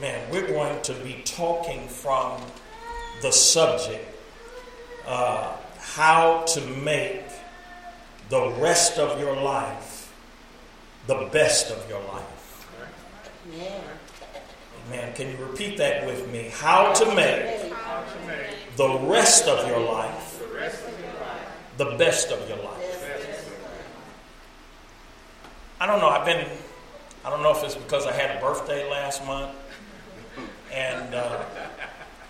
Amen. We're going to be talking from the subject uh, how to make the rest of your life the best of your life. Yeah. Amen. Can you repeat that with me? How to make the rest of your life the best of your life. I don't know. I've been, I don't know if it's because I had a birthday last month and uh,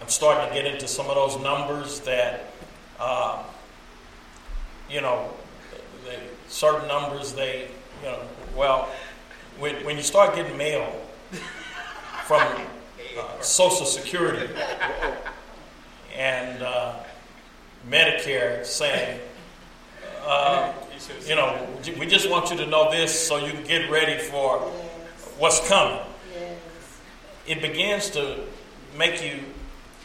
I'm starting to get into some of those numbers that, uh, you know, they, certain numbers they, you know, well, when, when you start getting mail from uh, Social Security and uh, Medicare saying, uh, you know, we just want you to know this so you can get ready for what's coming. It begins to make you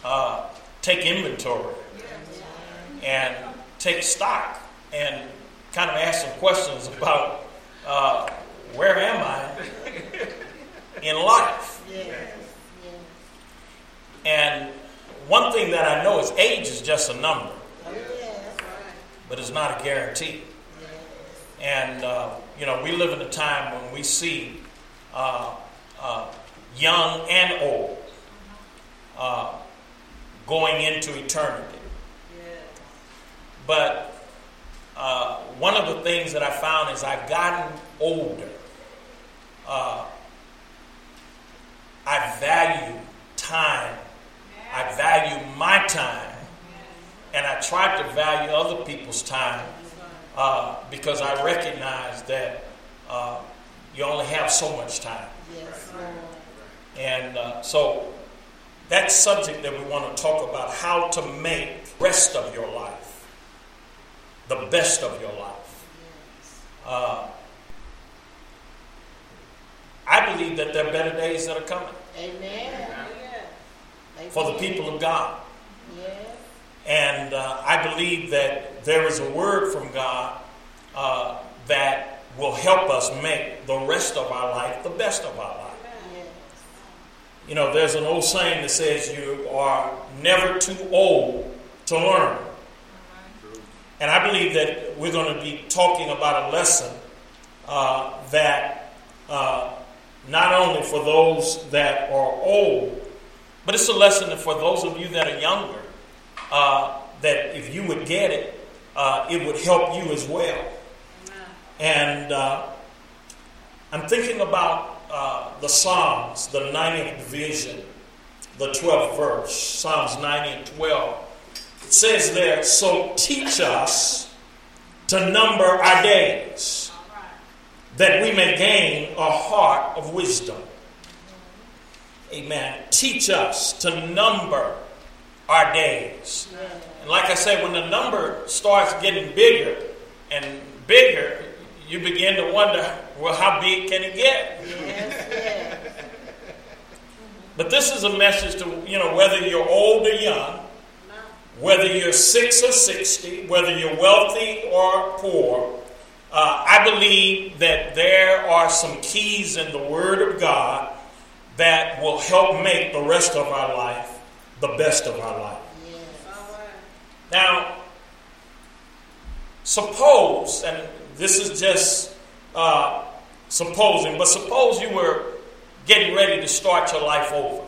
uh, take inventory and take stock and kind of ask some questions about uh, where am I in life. And one thing that I know is age is just a number, but it's not a guarantee. And, uh, you know, we live in a time when we see uh, uh, young and old uh, going into eternity. But uh, one of the things that I found is I've gotten older. Uh, I value time. I value my time. And I try to value other people's time uh, because I recognize that uh, you only have so much time. Yes, And uh, so that subject that we want to talk about how to make the rest of your life the best of your life. Uh, I believe that there are better days that are coming Amen. for the people of God. Yes. And uh, I believe that there is a word from God uh, that will help us make the rest of our life the best of our life. You know, there's an old saying that says you are never too old to learn. And I believe that we're going to be talking about a lesson uh, that uh, not only for those that are old, but it's a lesson for those of you that are younger. Uh, that if you would get it, uh, it would help you as well. And uh, I'm thinking about uh, the Psalms, the 90th division, the 12th verse, Psalms 90 and 12. It says there, So teach us to number our days, that we may gain a heart of wisdom. Amen. Teach us to number our days. And like I said, when the number starts getting bigger and bigger, you begin to wonder, well, how big can it get? Yes, yes. But this is a message to, you know, whether you're old or young, whether you're six or 60, whether you're wealthy or poor, uh, I believe that there are some keys in the Word of God that will help make the rest of our life the best of our life. Yes. Now, suppose, and this is just uh, supposing, but suppose you were getting ready to start your life over.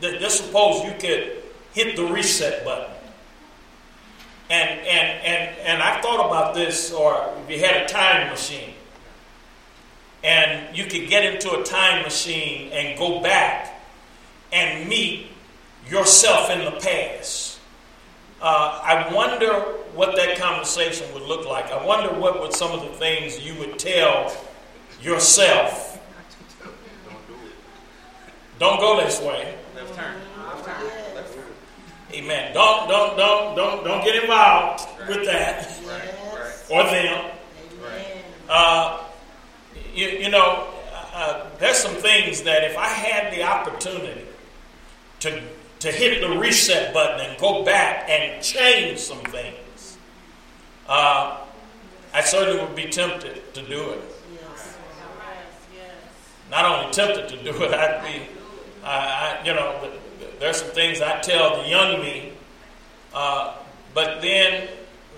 Just suppose you could hit the reset button. And, and, and, and I've thought about this, or if you had a time machine, and you could get into a time machine and go back and meet yourself in the past. Uh, I wonder what that conversation would look like. I wonder what would some of the things you would tell yourself. Don't go this way. Left turn. Left turn. Left turn. Amen. Don't don't don't don't don't get involved with that Right. Right. or them. Amen. Uh, you, you know, uh, there's some things that if I had the opportunity to to hit the reset button and go back and change some things, uh, I certainly would be tempted to do it. Not only tempted to do it, I'd be I, I, you know, there's some things I tell the young me, uh, but then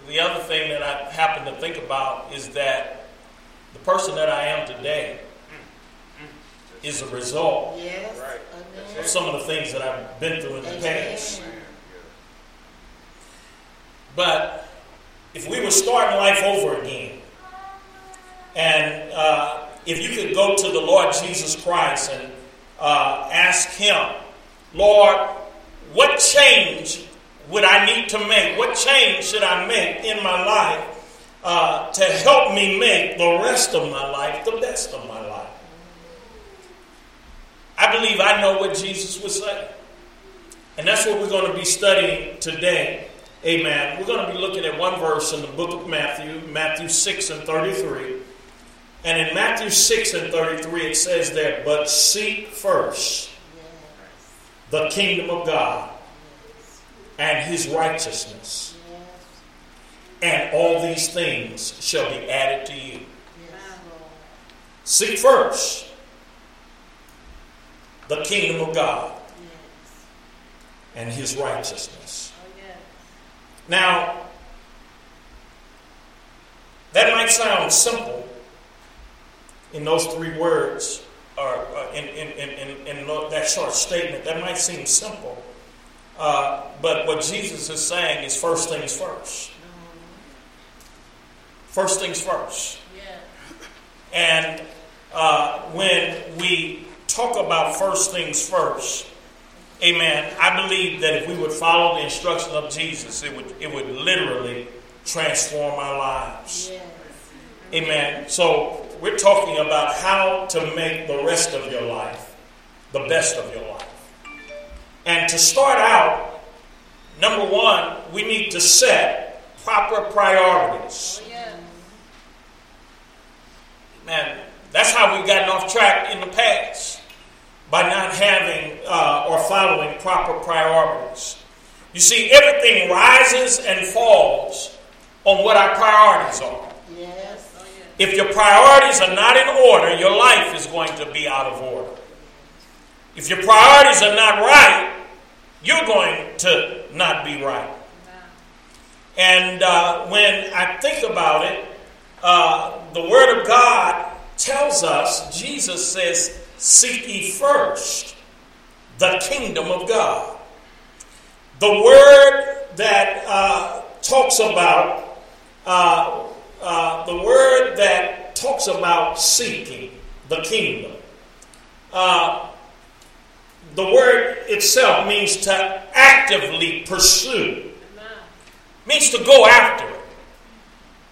the other thing that I happen to think about is that the person that I am today is a result Yes. Of some of the things that I've been through in the past. But if we were starting life over again, and uh, if you could go to the Lord Jesus Christ and uh, ask Him, Lord, what change would I need to make? What change should I make in my life uh, to help me make the rest of my life the best of my life? I believe I know what Jesus would say. And that's what we're going to be studying today. Amen. We're going to be looking at one verse in the book of Matthew, Matthew 6 and 33. And in Matthew 6 and 33, it says there, But seek first the kingdom of God and his righteousness, and all these things shall be added to you. Seek first the kingdom of God and his righteousness. Oh. Now, that might sound simple in those three words, or uh, in, in, in, in, that short statement. That might seem simple. Uh, but what Jesus is saying is first things first. First things first. And uh, when we talk about first things first, amen, I believe that if we would follow the instruction of Jesus, it would, it would literally transform our lives. Yes. Amen. So we're talking about how to make the rest of your life the best of your life. And to start out, number one, we need to set proper priorities. Oh, yes. Man, that's how we've gotten off track in the past by not having uh, or following proper priorities. You see, everything rises and falls on what our priorities are. Yes. Oh. If your priorities are not in order, your life is going to be out of order. If your priorities are not right, you're going to not be right. And uh, when I think about it, uh, the Word of God tells us, Jesus says, Seek ye first the kingdom of God. The word that uh, talks about, uh, uh, the word that talks about seeking the kingdom. Uh, the word itself means to actively pursue means to go after it.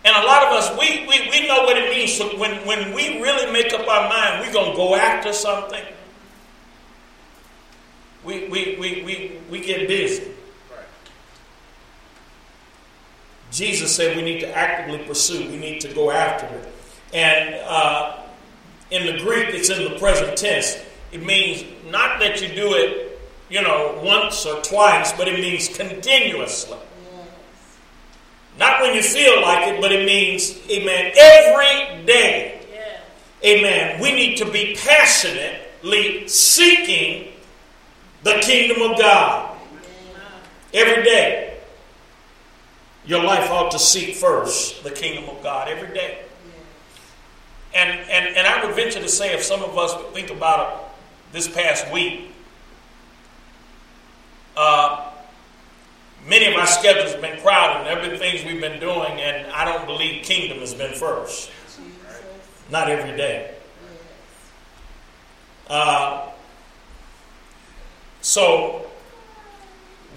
And a lot of us, we, we, we know what it means to, when, when we really make up our mind, we're going to go after something. We, we, we, we, we get busy. Jesus said we need to actively pursue, we need to go after it. And uh, in the Greek, it's in the present tense. It means not that you do it, you know, once or twice, but it means continuously. Not when you feel like it, but it means, amen, every day. Amen. We need to be passionately seeking the kingdom of God every day. Your life ought to seek first the kingdom of God every day. And, and, and I would venture to say, if some of us would think about it this past week, uh, many of our schedules have been crowded, and everything we've been doing, and I don't believe kingdom has been first. Not every day. Uh, so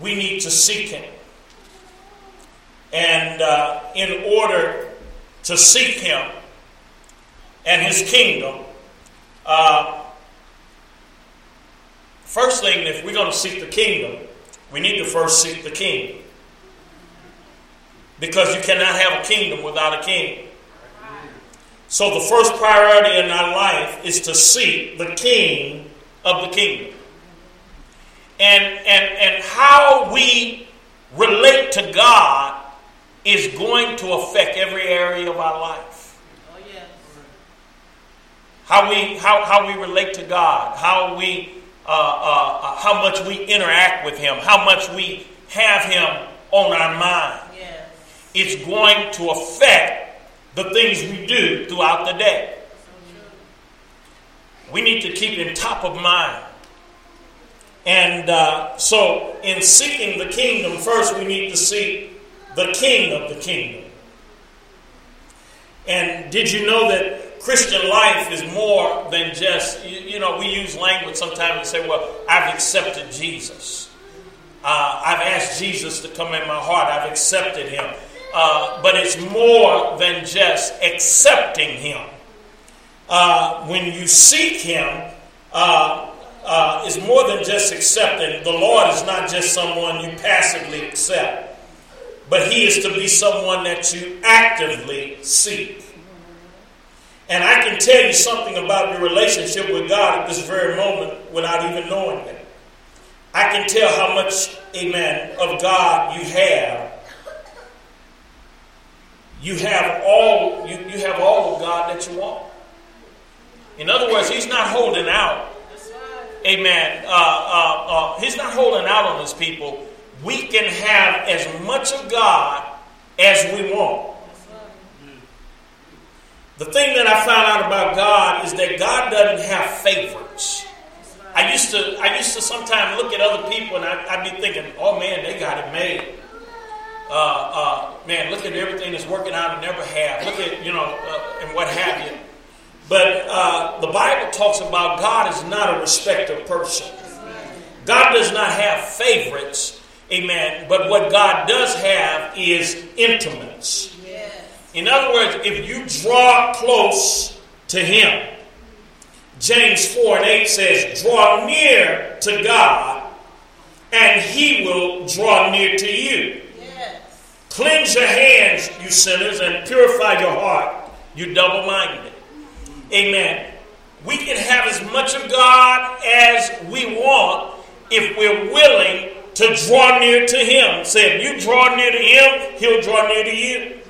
we need to seek Him. And uh, in order to seek Him and His kingdom, uh, first thing, if we're going to seek the kingdom, we need to first seek the king. Because you cannot have a kingdom without a king. So the first priority in our life is to seek the king of the kingdom. And, and, and how we relate to God is going to affect every area of our life. Oh, yes. How we, how, how we relate to God, how we uh, uh, uh, how much we interact with Him, how much we have Him on our mind. Yes. It's going to affect the things we do throughout the day. We need to keep Him top of mind. And uh, so, in seeking the kingdom, first we need to seek the king of the kingdom. And did you know that Christian life is more than just, you, you know, we use language sometimes and say, well, I've accepted Jesus. Uh, I've asked Jesus to come in my heart. I've accepted him. Uh, but it's more than just accepting him. Uh, when you seek him, uh, uh, it's more than just accepting. The Lord is not just someone you passively accept, but he is to be someone that you actively seek. And I can tell you something about your relationship with God at this very moment without even knowing it. I can tell how much, amen, of God you have. You have all you, you have all of God that you want. In other words, He's not holding out. Amen. Uh, uh, uh, he's not holding out on His people. We can have as much of God as we want. The thing that I found out about God is that God doesn't have favorites. I used to I used to sometimes look at other people and I, would be thinking, oh man, they got it made. Uh, uh, man, look at everything that's working out and never have. Look at you know uh, and what have you. But uh, the Bible talks about God is not a respecter of person. God does not have favorites, amen. But what God does have is intimates. In other words, if you draw close to Him, James 4 and 8 says, Draw near to God, and He will draw near to you. Yes. Cleanse your hands, you sinners, and purify your heart, you double minded. Amen. We can have as much of God as we want if we're willing to draw near to Him. Say, if you draw near to Him, He'll draw near to you.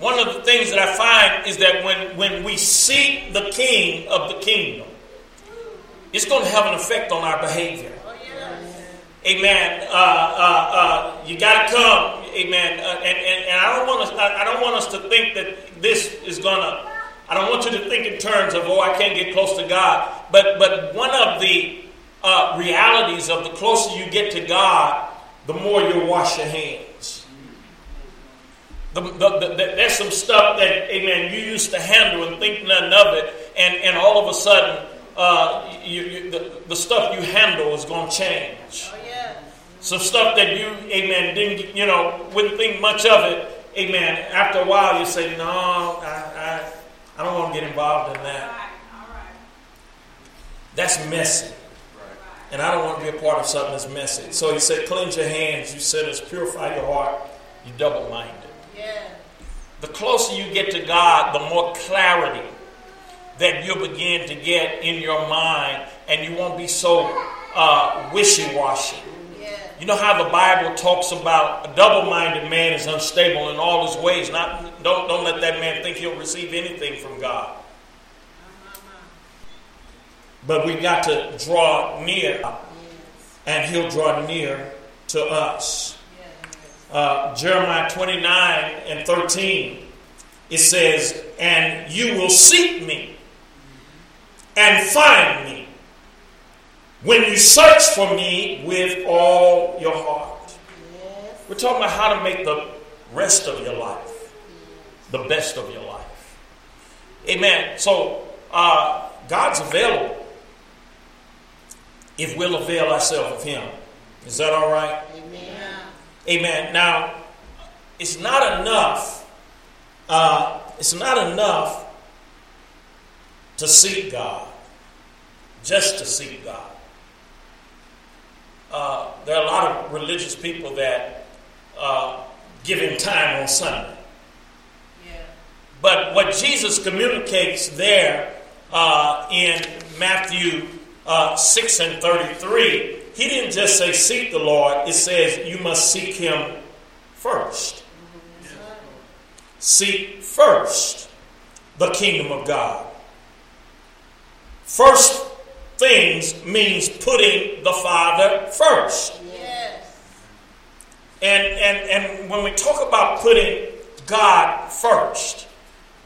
One of the things that I find is that when, when we seek the king of the kingdom, it's going to have an effect on our behavior. Amen. Uh, uh, uh, you got to come. Amen. Uh, and, and, and I don't want us. I don't want us to think that this is gonna. I don't want you to think in terms of oh I can't get close to God. But but one of the uh, realities of the closer you get to God, the more you'll wash your hands. The, the, the, there's some stuff that, amen, you used to handle and think nothing of it, and, and all of a sudden, uh, you, you, the, the stuff you handle is going to change. Oh, yeah. Some stuff that you, amen, didn't, you know, wouldn't think much of it, amen. After a while, you say, no, I, I, I don't want to get involved in that. All right. All right. That's messy. And I don't want to be a part of something that's messy. So he said, cleanse your hands, you sinners, purify your heart, you double minded. The closer you get to God, the more clarity that you'll begin to get in your mind, and you won't be so uh, wishy washy. You know how the Bible talks about a double minded man is unstable in all his ways. Not, don't, don't let that man think he'll receive anything from God. But we've got to draw near, and he'll draw near to us uh, Jeremiah 29 and 13, it says, And you will seek me and find me when you search for me with all your heart. Yes. We're talking about how to make the rest of your life the best of your life. Amen. So, uh, God's available if we'll avail ourselves of Him. Is that all right? Amen. Now, it's not enough. Uh, it's not enough to seek God, just to seek God. Uh, there are a lot of religious people that uh, give him time on Sunday. Yeah. But what Jesus communicates there uh, in Matthew uh, 6 and 33 he didn't just say seek the Lord, it says you must seek him first. Seek first the kingdom of God. first things means putting the Father first. Yes. And, and, and when we talk about putting God first,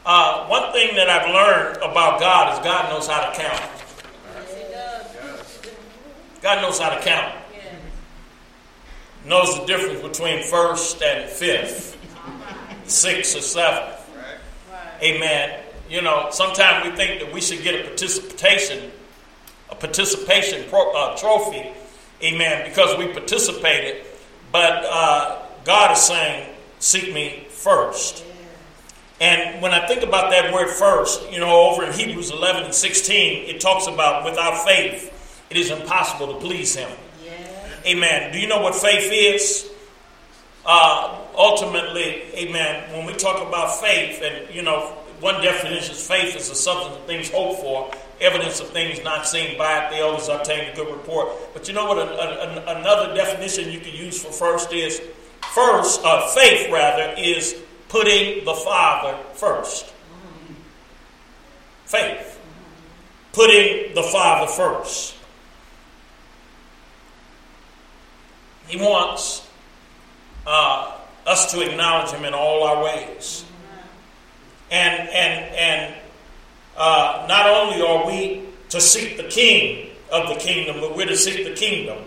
uh, one thing that I've learned about God is God knows how to count. Yes, he does. God knows how to count. Knows the difference between first and fifth, sixth or seventh. Right. Amen. You know, sometimes we think that we should get a participation, a participation pro, uh, trophy, amen, because we participated. But uh, God is saying, "Seek me first. And when I think about that word first, you know, over in Hebrews 11 and 16, it talks about without faith, it is impossible to please Him. Amen. Do you know what faith is? Uh, ultimately, amen, when we talk about faith, and you know, one definition is faith is the substance of things hoped for, evidence of things not seen by it, the elders obtained a good report. But you know what a, a- a- another definition you can use for first is? First, uh, faith rather, is putting the Father first. Faith. Putting the Father first. He wants uh, us to acknowledge Him in all our ways. And, and, and uh, not only are we to seek the King of the kingdom, but we're to seek the kingdom,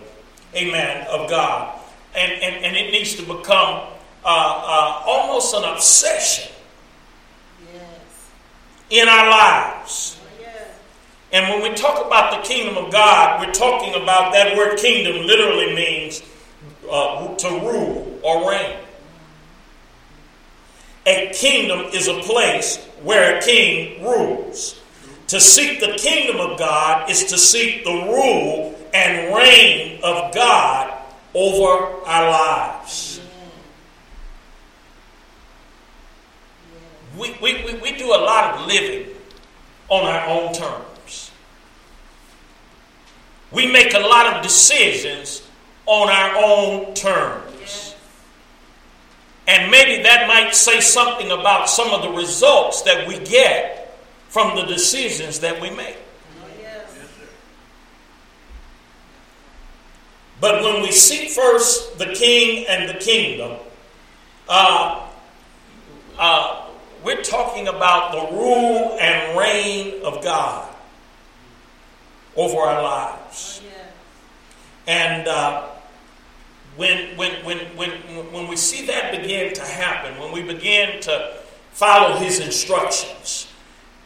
amen, of God. And, and, and it needs to become uh, uh, almost an obsession Yes. in our lives. And when we talk about the kingdom of God, we're talking about that word kingdom literally means uh, to rule or reign. A kingdom is a place where a king rules. To seek the kingdom of God is to seek the rule and reign of God over our lives. We, we, we, we do a lot of living on our own terms. We make a lot of decisions on our own terms. And maybe that might say something about some of the results that we get from the decisions that we make. But when we seek first the king and the kingdom, uh, uh, we're talking about the rule and reign of God over our lives. Oh. And uh, when, when, when, when, when we see that begin to happen, when we begin to follow his instructions,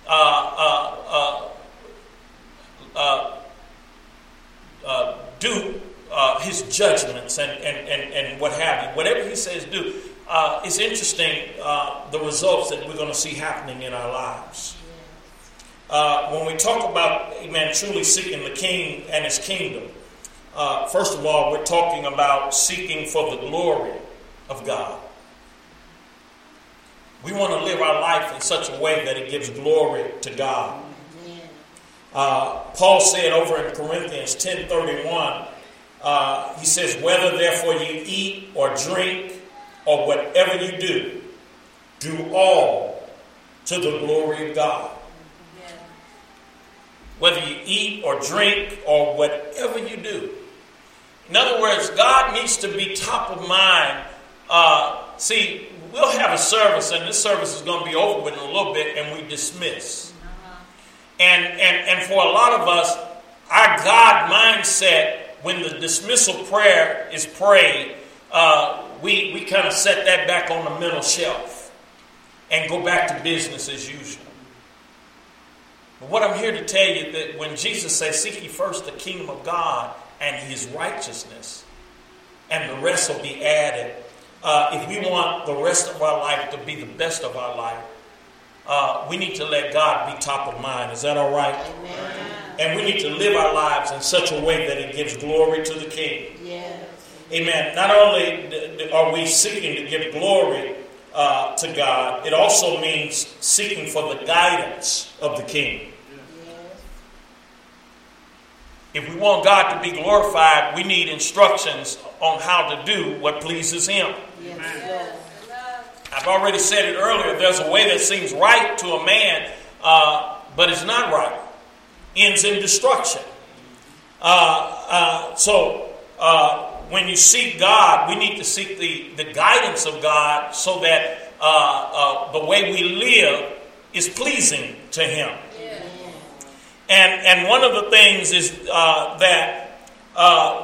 uh, uh, uh, uh, uh, do uh, his judgments and, and, and, and what have you, whatever he says do, uh, it's interesting uh, the results that we're going to see happening in our lives. Uh, when we talk about, a man truly seeking the king and his kingdom, uh, first of all, we're talking about seeking for the glory of God. We want to live our life in such a way that it gives glory to God. Uh, Paul said over in Corinthians 10:31, uh, he says, "Whether therefore you eat or drink or whatever you do, do all to the glory of God." Whether you eat or drink or whatever you do. In other words, God needs to be top of mind. Uh, see, we'll have a service, and this service is going to be over with in a little bit, and we dismiss. And, and, and for a lot of us, our God mindset, when the dismissal prayer is prayed, uh, we, we kind of set that back on the mental shelf and go back to business as usual. But what I'm here to tell you that when Jesus says, "Seek ye first the kingdom of God and His righteousness, and the rest will be added," uh, if we want the rest of our life to be the best of our life, uh, we need to let God be top of mind. Is that all right? Amen. And we need to live our lives in such a way that it gives glory to the King. Yes. Amen. Not only are we seeking to give glory uh, to God, it also means seeking for the guidance of the King. Yes. If we want God to be glorified, we need instructions on how to do what pleases Him. Yes. Yes. Yes. Amen. I've already said it earlier. There's a way that seems right to a man, uh, but it's not right. ends in destruction. Uh, uh, so uh, when you seek God, we need to seek the, the guidance of God so that uh, uh, the way we live is pleasing to Him. And, and one of the things is uh, that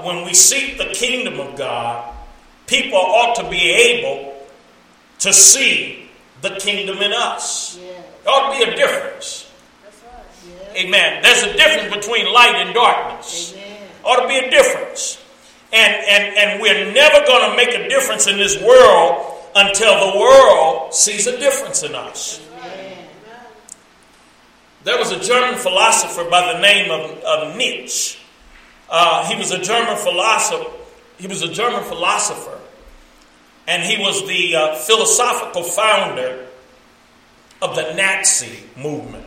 when we seek the kingdom of God, people ought to be able to see the kingdom in us. Yeah. There ought to be a difference. Right. Yeah. Amen. There's a difference between light and darkness. Amen. Ought to be a difference. And, and, and we're never going to make a difference in this world until the world sees a difference in us. There was a German philosopher by the name of, of Nietzsche. Uh, he was a German philosopher. He was a German philosopher and he was the uh, philosophical founder of the Nazi movement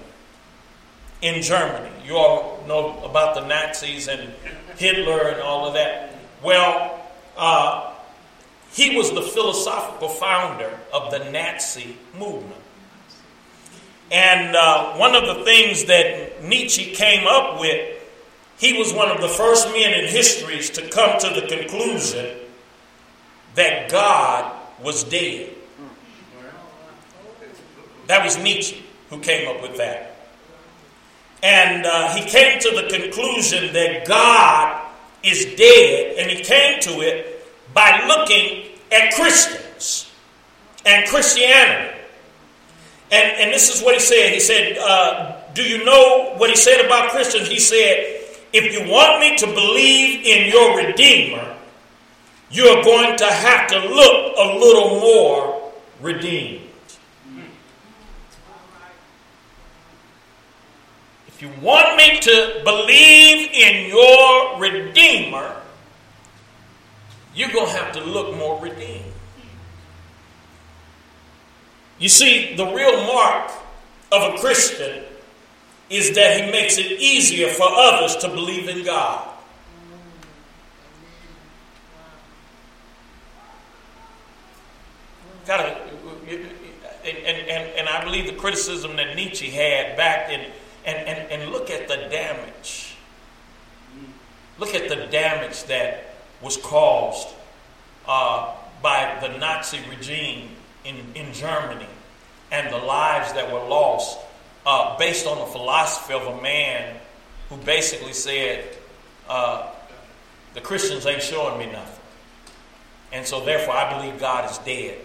in Germany. You all know about the Nazis and Hitler and all of that. Well, uh, he was the philosophical founder of the Nazi movement. And uh, one of the things that Nietzsche came up with, he was one of the first men in history to come to the conclusion that God was dead. That was Nietzsche who came up with that. And uh, he came to the conclusion that God is dead, and he came to it by looking at Christians and Christianity. And, and this is what he said. He said, uh, Do you know what he said about Christians? He said, If you want me to believe in your Redeemer, you're going to have to look a little more redeemed. If you want me to believe in your Redeemer, you're going to have to look more redeemed. You see, the real mark of a Christian is that he makes it easier for others to believe in God. Got to, and, and, and I believe the criticism that Nietzsche had back in, and, and, and look at the damage. Look at the damage that was caused uh, by the Nazi regime in, in Germany and the lives that were lost uh, based on the philosophy of a man who basically said, uh, The Christians ain't showing me nothing. And so, therefore, I believe God is dead.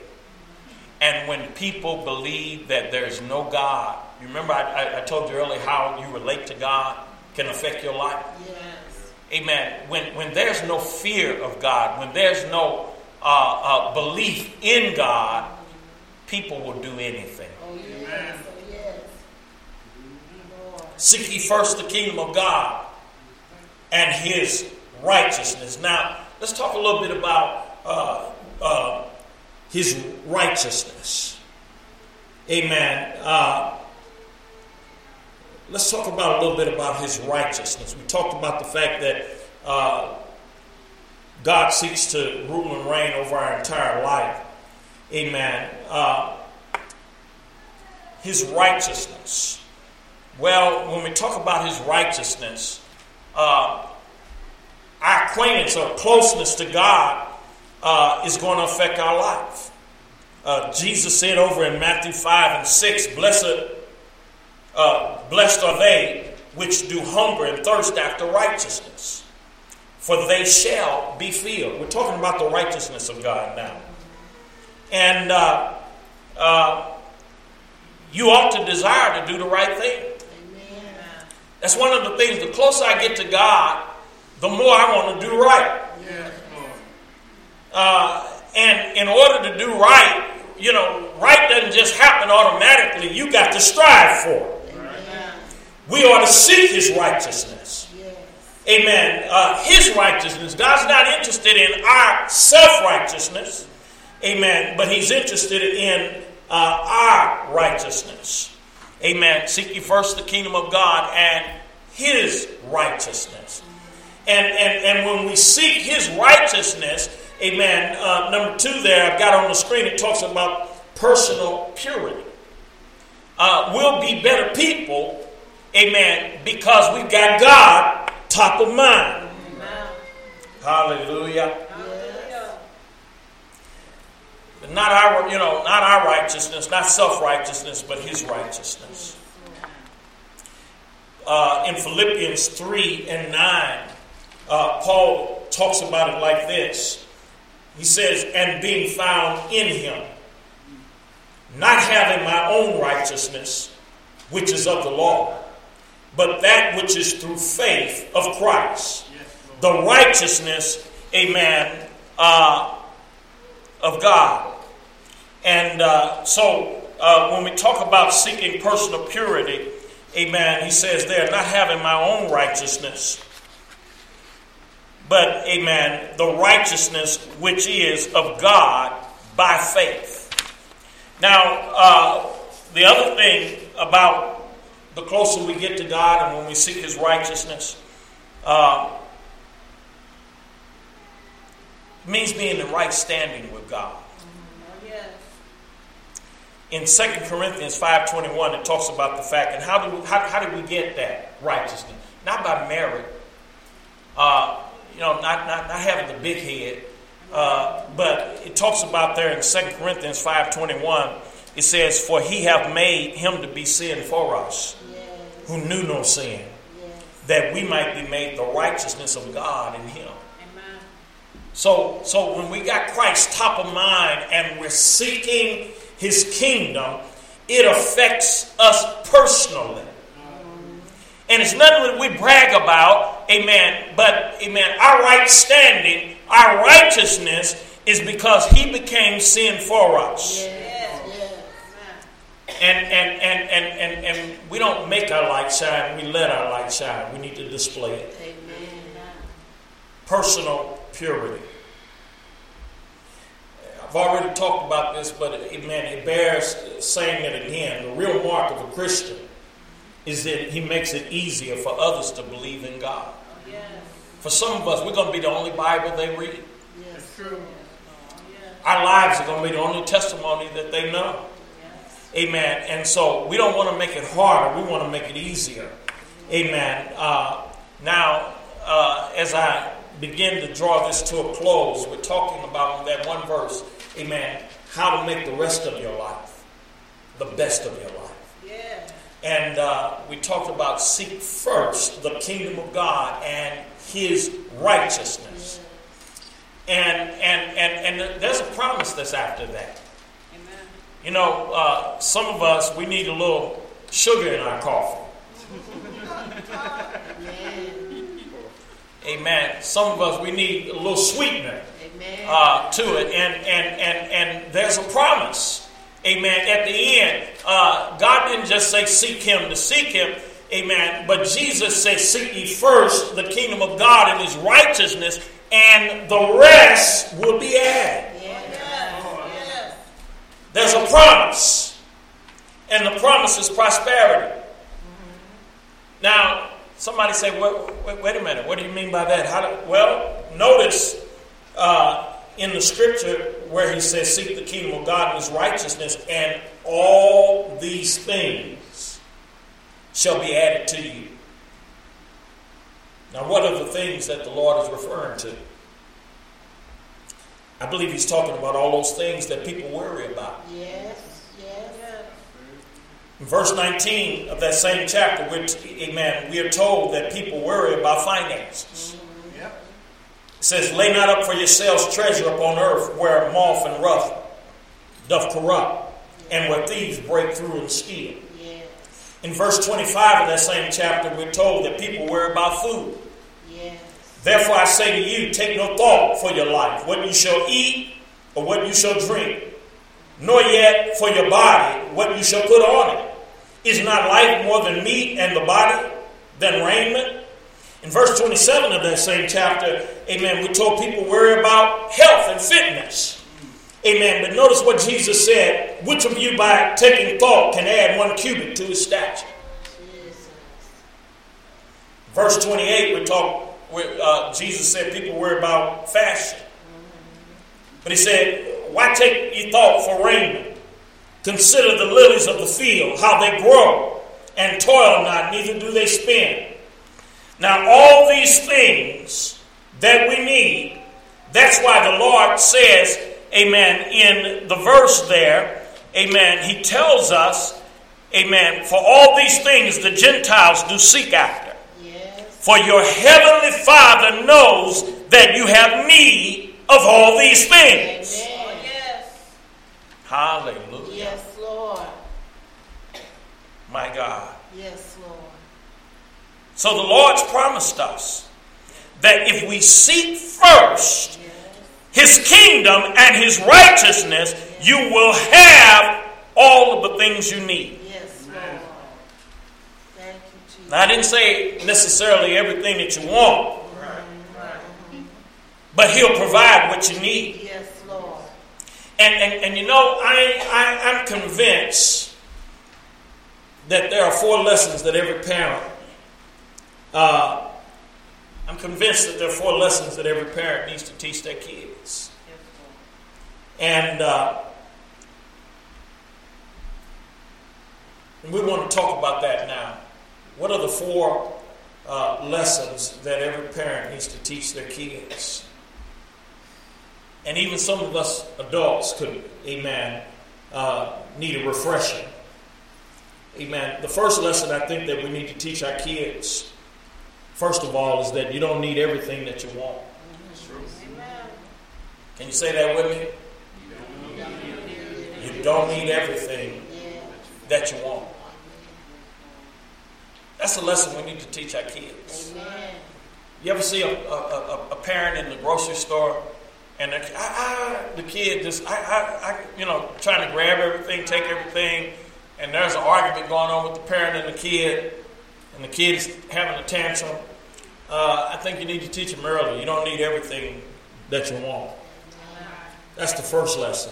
And when people believe that there's no God, you remember I, I, told you earlier how you relate to God can affect your life? Yes. Amen. When, when there's no fear of God, when there's no uh, uh, belief in God, people will do anything. Oh, yes. Yes. Seek ye first the kingdom of God and his righteousness. Now, let's talk a little bit about uh, uh his righteousness. Amen. Uh, let's talk about a little bit about his righteousness. We talked about the fact that uh, God seeks to rule and reign over our entire life. Amen. Uh, his righteousness. Well, when we talk about his righteousness, uh, our acquaintance or closeness to God uh, is going to affect our life. Uh, Jesus said over in Matthew 5 and 6, Blessed, uh, blessed are they which do hunger and thirst after righteousness, for they shall be filled. We're talking about the righteousness of God now. And uh, uh, you ought to desire to do the right thing. Amen. That's one of the things, the closer I get to God, the more I want to do right. Uh, and in order to do right, you know, right doesn't just happen automatically. You got to strive for it. We ought to seek His righteousness. Yes. Amen. Uh, his righteousness. God's not interested in our self righteousness. Amen. But He's interested in uh, our righteousness. Amen. Seek ye first the kingdom of God and His righteousness. And, and, and when we seek His righteousness, Amen. Uh, number two, there, I've got on the screen, it talks about personal purity. Uh, we'll be better people Amen. Because we've got God top of mind. Amen. Hallelujah. Hallelujah. Not our, you know, not our righteousness, not self-righteousness, but his righteousness. Uh, in Philippians 3 and 9, uh, Paul talks about it like this. He says, and being found in him, not having my own righteousness, which is of the law, but that which is through faith of Christ, the righteousness, amen, uh, of God. And uh, so uh, when we talk about seeking personal purity, amen, he says there, not having my own righteousness, but, amen, the righteousness which is of God by faith. Now, uh, the other thing about the closer we get to God and when we seek His righteousness, uh, means being in right standing with God. In 2 Corinthians 5.21, it talks about the fact, and how do we, how, how do we get that righteousness? Not by merit, uh, you know, not, not, not having the big head, uh, but it talks about there in 2 Corinthians 5.21, it says, For he hath made him to be sin for us, Yes. who knew no sin, Yes. that we might be made the righteousness of God in him. Amen. So, so when we got Christ top of mind and we're seeking his kingdom, it affects us personally. And it's nothing that we brag about, amen, but, amen, our right standing, our righteousness is because he became sin for us. And, and, and, and, and, and we don't make our light shine, we let our light shine. We need to display it. Amen. Personal purity. I've already talked about this, but it, man, it bears saying it again. The real mark of a Christian is that he makes it easier for others to believe in God. Yes. For some of us, we're going to be the only Bible they read. Yes. Yes. Our lives are going to be the only testimony that they know. Yes. Amen. And so we don't want to make it harder. We want to make it easier. Amen. Uh, now, uh, as I begin to draw this to a close, we're talking about that one verse. Amen. How to make the rest of your life the best of your life. Yes. And uh, we talked about seek first the kingdom of God and His righteousness. And and and and there's a promise that's after that. Amen. You know, uh, some of us we need a little sugar in our coffee. Amen. Some of us we need a little sweetener. Uh, to it, and and and and there's a promise. Amen. At the end, uh, God didn't just say seek Him to seek Him. Amen. But Jesus said, Seek ye first the kingdom of God and His righteousness, and the rest will be added. There's a promise, and the promise is prosperity. Now, somebody say, wait, wait, wait a minute, what do you mean by that? Do, well, notice uh, in the scripture where he says, Seek the kingdom of God and his righteousness, and all these things shall be added to you. Now, what are the things that the Lord is referring to? I believe he's talking about all those things that people worry about. Yes. Yes. In verse 19 of that same chapter, which, amen, we are told that people worry about finances. It says, Lay not up for yourselves treasure upon earth where moth and rust doth corrupt, and where thieves break through and steal. In verse 25 of that same chapter, we're told that people worry about food. Yes. Therefore, I say to you, take no thought for your life, what you shall eat or what you shall drink, nor yet for your body, what you shall put on it. Is not life more than meat, and the body than raiment? In verse 27 of that same chapter, amen, we told people worry about health and fitness. Amen. But notice what Jesus said which of you, by taking thought, can add one cubit to his stature? Verse 28, we talk. Uh, Jesus said people worry about fashion, but he said, "Why take ye thought for raiment? Consider the lilies of the field, how they grow. and toil not, neither do they spin. Now, all these things that we need, that's why the Lord says, Amen, in the verse there, Amen, He tells us, Amen, for all these things the Gentiles do seek after. Yes. For your heavenly Father knows that you have need of all these things. Amen. Oh, yes. Hallelujah. Yes, Lord. My God. Yes, Lord. So the Lord's promised us that if we seek first his kingdom and his righteousness, you will have all of the things you need. Yes, Lord. Thank you, Jesus. Now, I didn't say necessarily everything that you want, but he'll provide what you need. Yes, Lord. And, and, and you know, I, I, I'm convinced that there are four lessons that every parent, uh, I'm convinced that there are four lessons that every parent needs to teach their kids. And uh, we want to talk about that now. What are the four uh, lessons that every parent needs to teach their kids? And even some of us adults could, amen, uh, need a refreshing. Amen. The first lesson I think that we need to teach our kids, first of all, is that you don't need everything that you want. Can you say that with me? You don't need everything that you want. That's a lesson we need to teach our kids. You ever see a, a, a, parent in the grocery store and the, I, I, the kid just, I, I, you know, trying to grab everything, take everything, and there's an argument going on with the parent and the kid, and the kid is having a tantrum. Uh, I think you need to teach them early. You don't need everything that you want. That's the first lesson.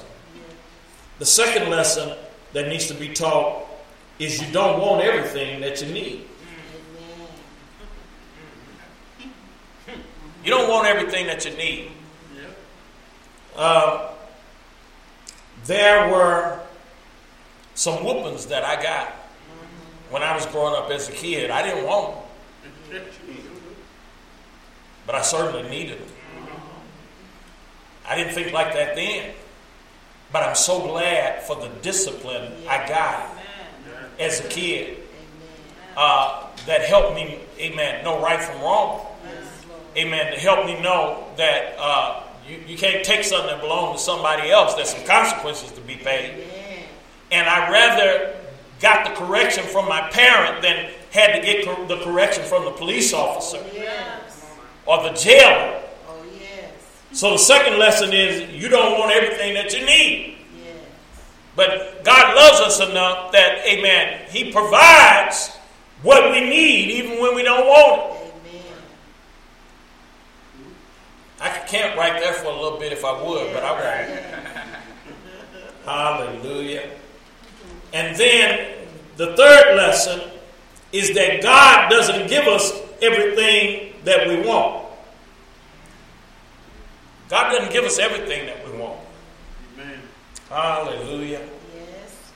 The second lesson that needs to be taught is you don't want everything that you need. You don't want everything that you need. Uh, there were some whoopings that I got when I was growing up as a kid. I didn't want them, but I certainly needed them. I didn't think like that then, but I'm so glad for the discipline I got as a kid uh, that helped me, amen, know right from wrong. Amen, to help me know that uh, you, you can't take something that belongs to somebody else. There's some consequences to be paid. And I rather got the correction from my parent than had to get cor- the correction from the police officer Yes. or the jailer. Oh, yes. So the second lesson is you don't want everything that you need. Yes. But God loves us enough that, amen, He provides what we need even when we don't want it. Amen. I could camp right there for a little bit if I would, but I won't. Hallelujah. And then the third lesson is that God doesn't give us everything that we want. God doesn't give us everything that we want. Amen. Hallelujah. Yes.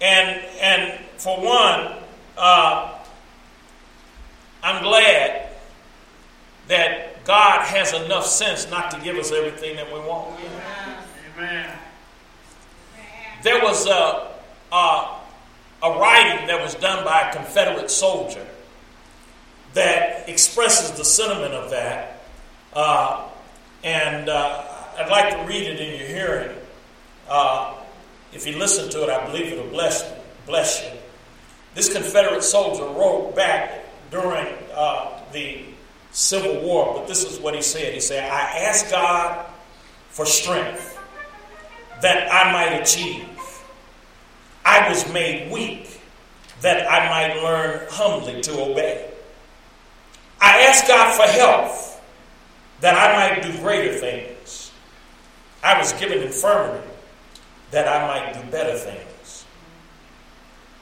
And and for one, uh, I'm glad that God has enough sense not to give us everything that we want. Amen. There was a, a, a writing that was done by a Confederate soldier that expresses the sentiment of that. Uh, and uh, I'd like to read it in your hearing. Uh, if you listen to it, I believe it'll bless, bless you. This Confederate soldier wrote back during uh, the Civil War, but this is what he said. He said, I asked God for strength that I might achieve. I was made weak that I might learn humbly to obey. I asked God for health that I might do greater things. I was given infirmity that I might do better things.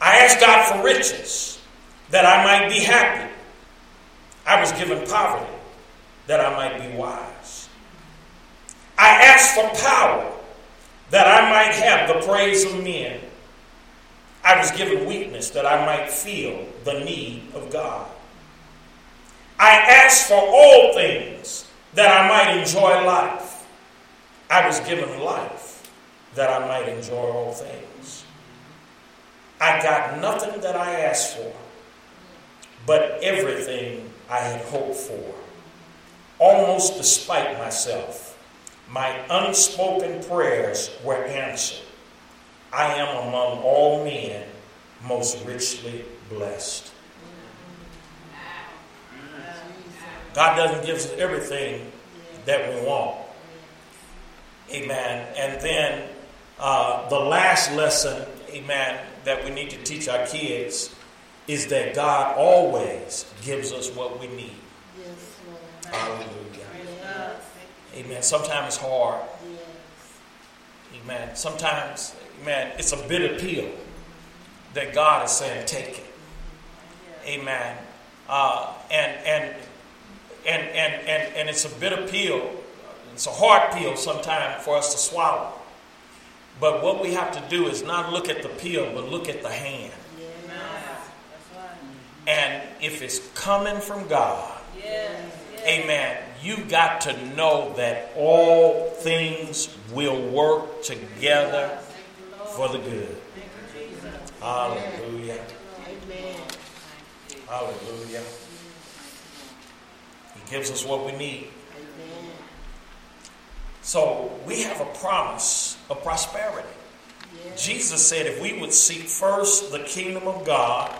I asked God for riches that I might be happy. I was given poverty that I might be wise. I asked for power that I might have the praise of men. I was given weakness that I might feel the need of God. I asked for all things that I might enjoy life. I was given life that I might enjoy all things. I got nothing that I asked for, but everything I had hoped for. Almost despite myself, my unspoken prayers were answered. I am among all men most richly blessed. God doesn't give us everything that we want. Amen. And then uh, the last lesson, amen, that we need to teach our kids is that God always gives us what we need. Yes, Hallelujah. Yes. Amen. Sometimes it's hard. Yes. Amen. Sometimes, amen, it's a bitter pill that God is saying, take it. Amen. Uh, and, and, and, and, and, and it's a bitter pill. It's a hard pill sometimes for us to swallow. But what we have to do is not look at the pill, but look at the hand. And if it's coming from God, Yes. Amen. You got to know that all things will work together for the good. Hallelujah. Amen. Hallelujah. He gives us what we need. So we have a promise of prosperity. Jesus said if we would seek first the kingdom of God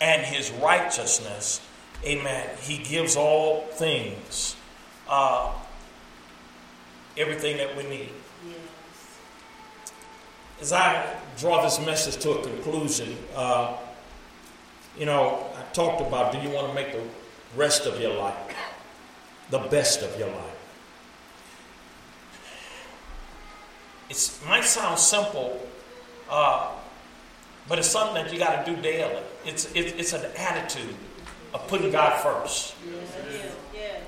and his righteousness, amen, he gives all things, uh, everything that we need. Yes. As I draw this message to a conclusion, uh, you know, I talked about do you want to make the rest of your life the best of your life? It might sound simple, uh, but it's something that you got to do daily. It's, it, it's an attitude of putting God first. Yes. Yes.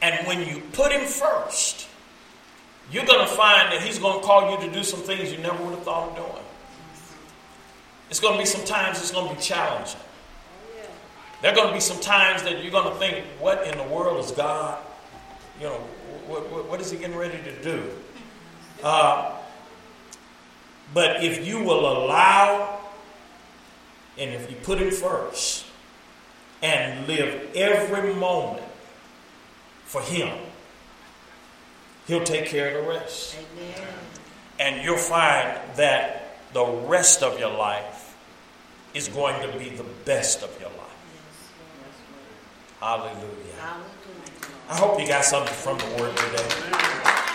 And when you put Him first, you're going to find that He's going to call you to do some things you never would have thought of doing. It's going to be some times it's going to be challenging. There are going to be some times that you're going to think, what in the world is God? You know, what, what, what is He getting ready to do? Uh, but if you will allow and if you put Him first and live every moment for Him, He'll take care of the rest. Amen. And you'll find that the rest of your life is going to be the best of your life. Hallelujah. Hallelujah. I hope you got something from the word today.